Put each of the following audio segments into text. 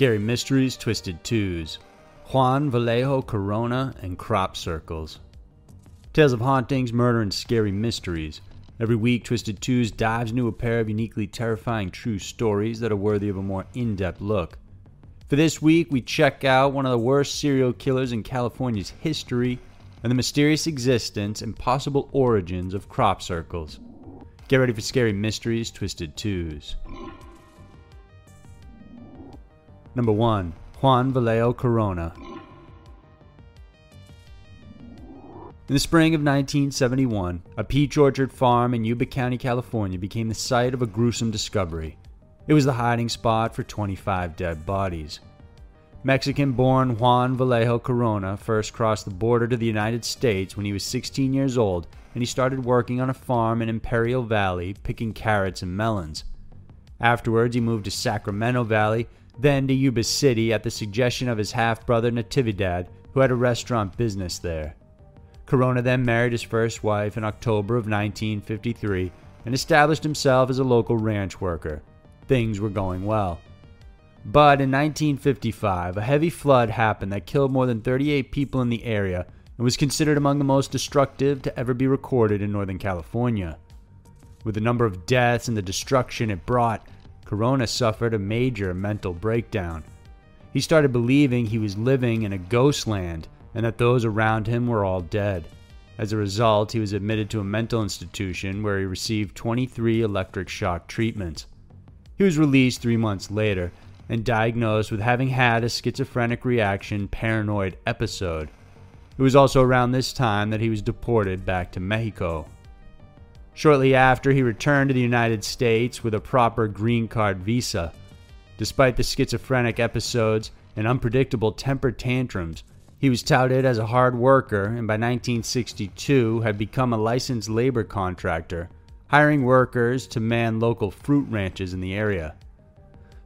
Scary Mysteries, Twisted Twos, Juan Vallejo Corona, and Crop Circles. Tales of hauntings, murder, and scary mysteries. Every week, Twisted Twos dives into a pair of uniquely terrifying true stories that are worthy of a more in depth look. For this week, we check out one of the worst serial killers in California's history and the mysterious existence and possible origins of crop circles. Get ready for Scary Mysteries, Twisted Twos. Number 1 Juan Vallejo Corona. In the spring of 1971, a peach orchard farm in Yuba County, California became the site of a gruesome discovery. It was the hiding spot for 25 dead bodies. Mexican born Juan Vallejo Corona first crossed the border to the United States when he was 16 years old and he started working on a farm in Imperial Valley picking carrots and melons. Afterwards, he moved to Sacramento Valley, then to Yuba City at the suggestion of his half brother Natividad, who had a restaurant business there. Corona then married his first wife in October of 1953 and established himself as a local ranch worker. Things were going well. But in 1955, a heavy flood happened that killed more than 38 people in the area and was considered among the most destructive to ever be recorded in Northern California. With the number of deaths and the destruction it brought, Corona suffered a major mental breakdown. He started believing he was living in a ghost land and that those around him were all dead. As a result, he was admitted to a mental institution where he received 23 electric shock treatments. He was released three months later and diagnosed with having had a schizophrenic reaction paranoid episode. It was also around this time that he was deported back to Mexico. Shortly after, he returned to the United States with a proper green card visa. Despite the schizophrenic episodes and unpredictable temper tantrums, he was touted as a hard worker and by 1962 had become a licensed labor contractor, hiring workers to man local fruit ranches in the area.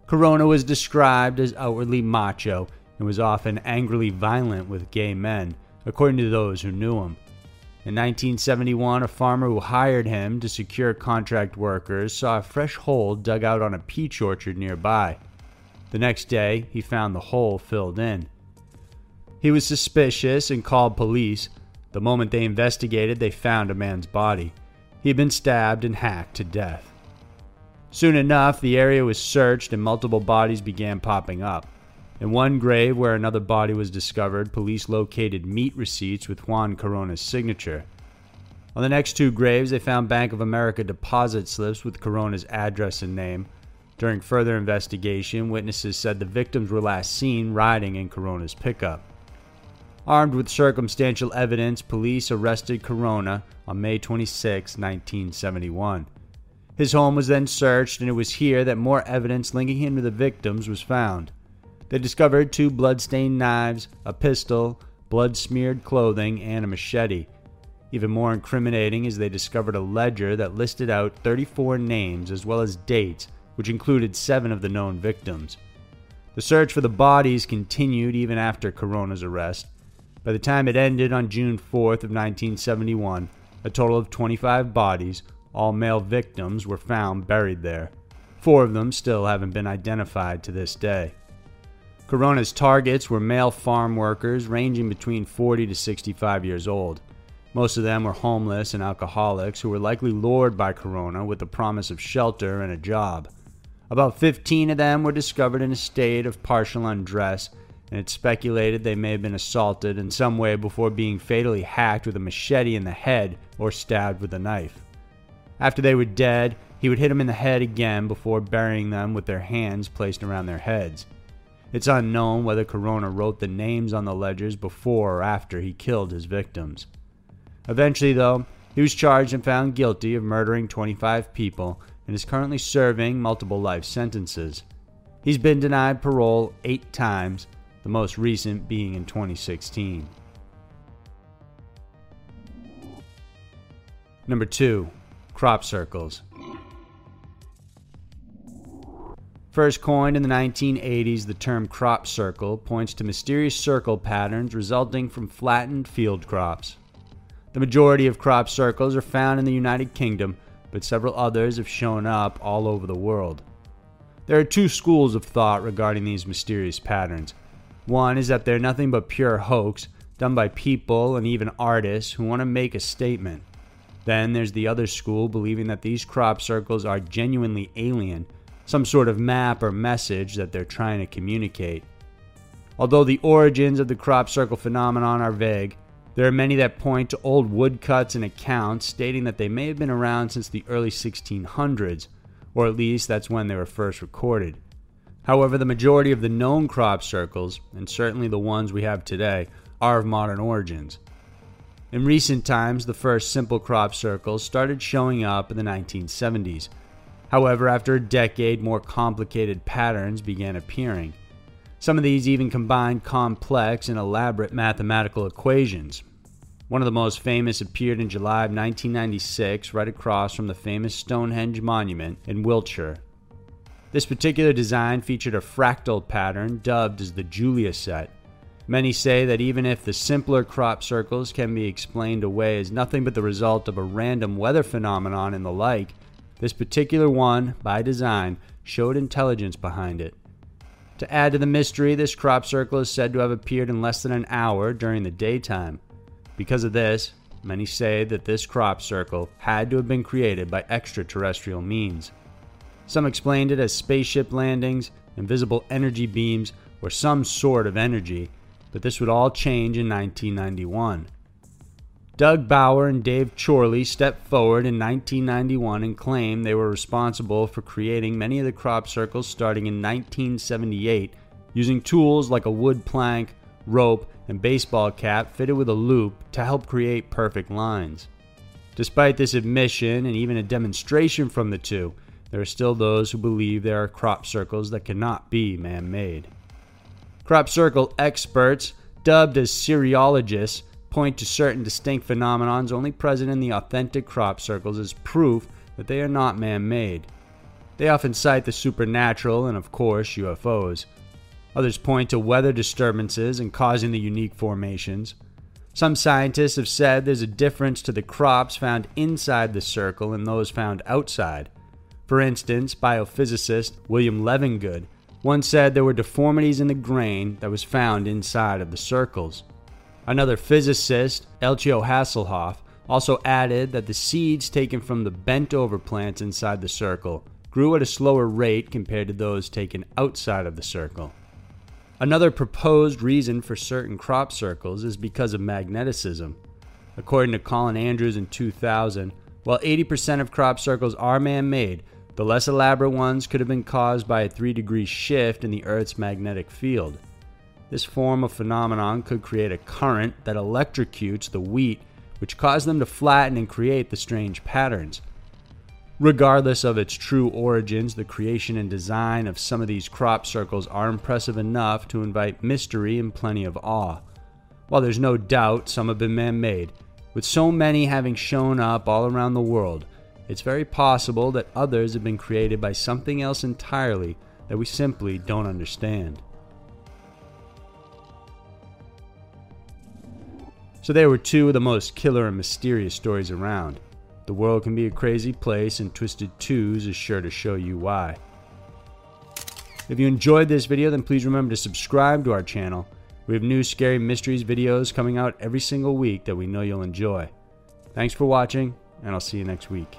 Corona was described as outwardly macho and was often angrily violent with gay men, according to those who knew him. In 1971, a farmer who hired him to secure contract workers saw a fresh hole dug out on a peach orchard nearby. The next day, he found the hole filled in. He was suspicious and called police. The moment they investigated, they found a man's body. He had been stabbed and hacked to death. Soon enough, the area was searched and multiple bodies began popping up. In one grave where another body was discovered, police located meat receipts with Juan Corona's signature. On the next two graves, they found Bank of America deposit slips with Corona's address and name. During further investigation, witnesses said the victims were last seen riding in Corona's pickup. Armed with circumstantial evidence, police arrested Corona on May 26, 1971. His home was then searched, and it was here that more evidence linking him to the victims was found. They discovered two blood-stained knives, a pistol, blood-smeared clothing, and a machete. Even more incriminating is they discovered a ledger that listed out 34 names as well as dates, which included seven of the known victims. The search for the bodies continued even after Corona's arrest, by the time it ended on June 4th of 1971, a total of 25 bodies, all male victims, were found buried there. Four of them still haven't been identified to this day. Corona's targets were male farm workers ranging between 40 to 65 years old. Most of them were homeless and alcoholics who were likely lured by Corona with the promise of shelter and a job. About 15 of them were discovered in a state of partial undress and it's speculated they may have been assaulted in some way before being fatally hacked with a machete in the head or stabbed with a knife. After they were dead, he would hit them in the head again before burying them with their hands placed around their heads. It's unknown whether Corona wrote the names on the ledgers before or after he killed his victims. Eventually, though, he was charged and found guilty of murdering 25 people and is currently serving multiple life sentences. He's been denied parole eight times the most recent being in 2016. Number 2. Crop circles. First coined in the 1980s, the term crop circle points to mysterious circle patterns resulting from flattened field crops. The majority of crop circles are found in the United Kingdom, but several others have shown up all over the world. There are two schools of thought regarding these mysterious patterns. One is that they're nothing but pure hoax done by people and even artists who want to make a statement. Then there's the other school believing that these crop circles are genuinely alien, some sort of map or message that they're trying to communicate. Although the origins of the crop circle phenomenon are vague, there are many that point to old woodcuts and accounts stating that they may have been around since the early 1600s, or at least that's when they were first recorded. However, the majority of the known crop circles, and certainly the ones we have today, are of modern origins. In recent times, the first simple crop circles started showing up in the 1970s. However, after a decade, more complicated patterns began appearing. Some of these even combined complex and elaborate mathematical equations. One of the most famous appeared in July of 1996, right across from the famous Stonehenge Monument in Wiltshire. This particular design featured a fractal pattern dubbed as the Julia set. Many say that even if the simpler crop circles can be explained away as nothing but the result of a random weather phenomenon and the like, this particular one, by design, showed intelligence behind it. To add to the mystery, this crop circle is said to have appeared in less than an hour during the daytime. Because of this, many say that this crop circle had to have been created by extraterrestrial means. Some explained it as spaceship landings, invisible energy beams, or some sort of energy, but this would all change in 1991. Doug Bower and Dave Chorley stepped forward in 1991 and claimed they were responsible for creating many of the crop circles starting in 1978 using tools like a wood plank, rope, and baseball cap fitted with a loop to help create perfect lines. Despite this admission and even a demonstration from the two, there are still those who believe there are crop circles that cannot be man made. Crop circle experts, dubbed as cereologists, point to certain distinct phenomenons only present in the authentic crop circles as proof that they are not man made. They often cite the supernatural and, of course, UFOs. Others point to weather disturbances and causing the unique formations. Some scientists have said there's a difference to the crops found inside the circle and those found outside. For instance, biophysicist William Levengood once said there were deformities in the grain that was found inside of the circles. Another physicist, Eltjo Haselhoff, also added that the seeds taken from the bent over plants inside the circle grew at a slower rate compared to those taken outside of the circle. Another proposed reason for certain crop circles is because of magneticism. According to Colin Andrews in 2000, while 80% of crop circles are man made, the less elaborate ones could have been caused by a 3 degree shift in the Earth's magnetic field. This form of phenomenon could create a current that electrocutes the wheat, which caused them to flatten and create the strange patterns. Regardless of its true origins, the creation and design of some of these crop circles are impressive enough to invite mystery and plenty of awe. While there's no doubt some have been man made, with so many having shown up all around the world, it's very possible that others have been created by something else entirely that we simply don't understand. So they were two of the most killer and mysterious stories around. The world can be a crazy place, and Twisted Twos is sure to show you why. If you enjoyed this video, then please remember to subscribe to our channel. We have new Scary Mysteries videos coming out every single week that we know you'll enjoy. Thanks for watching, and I'll see you next week.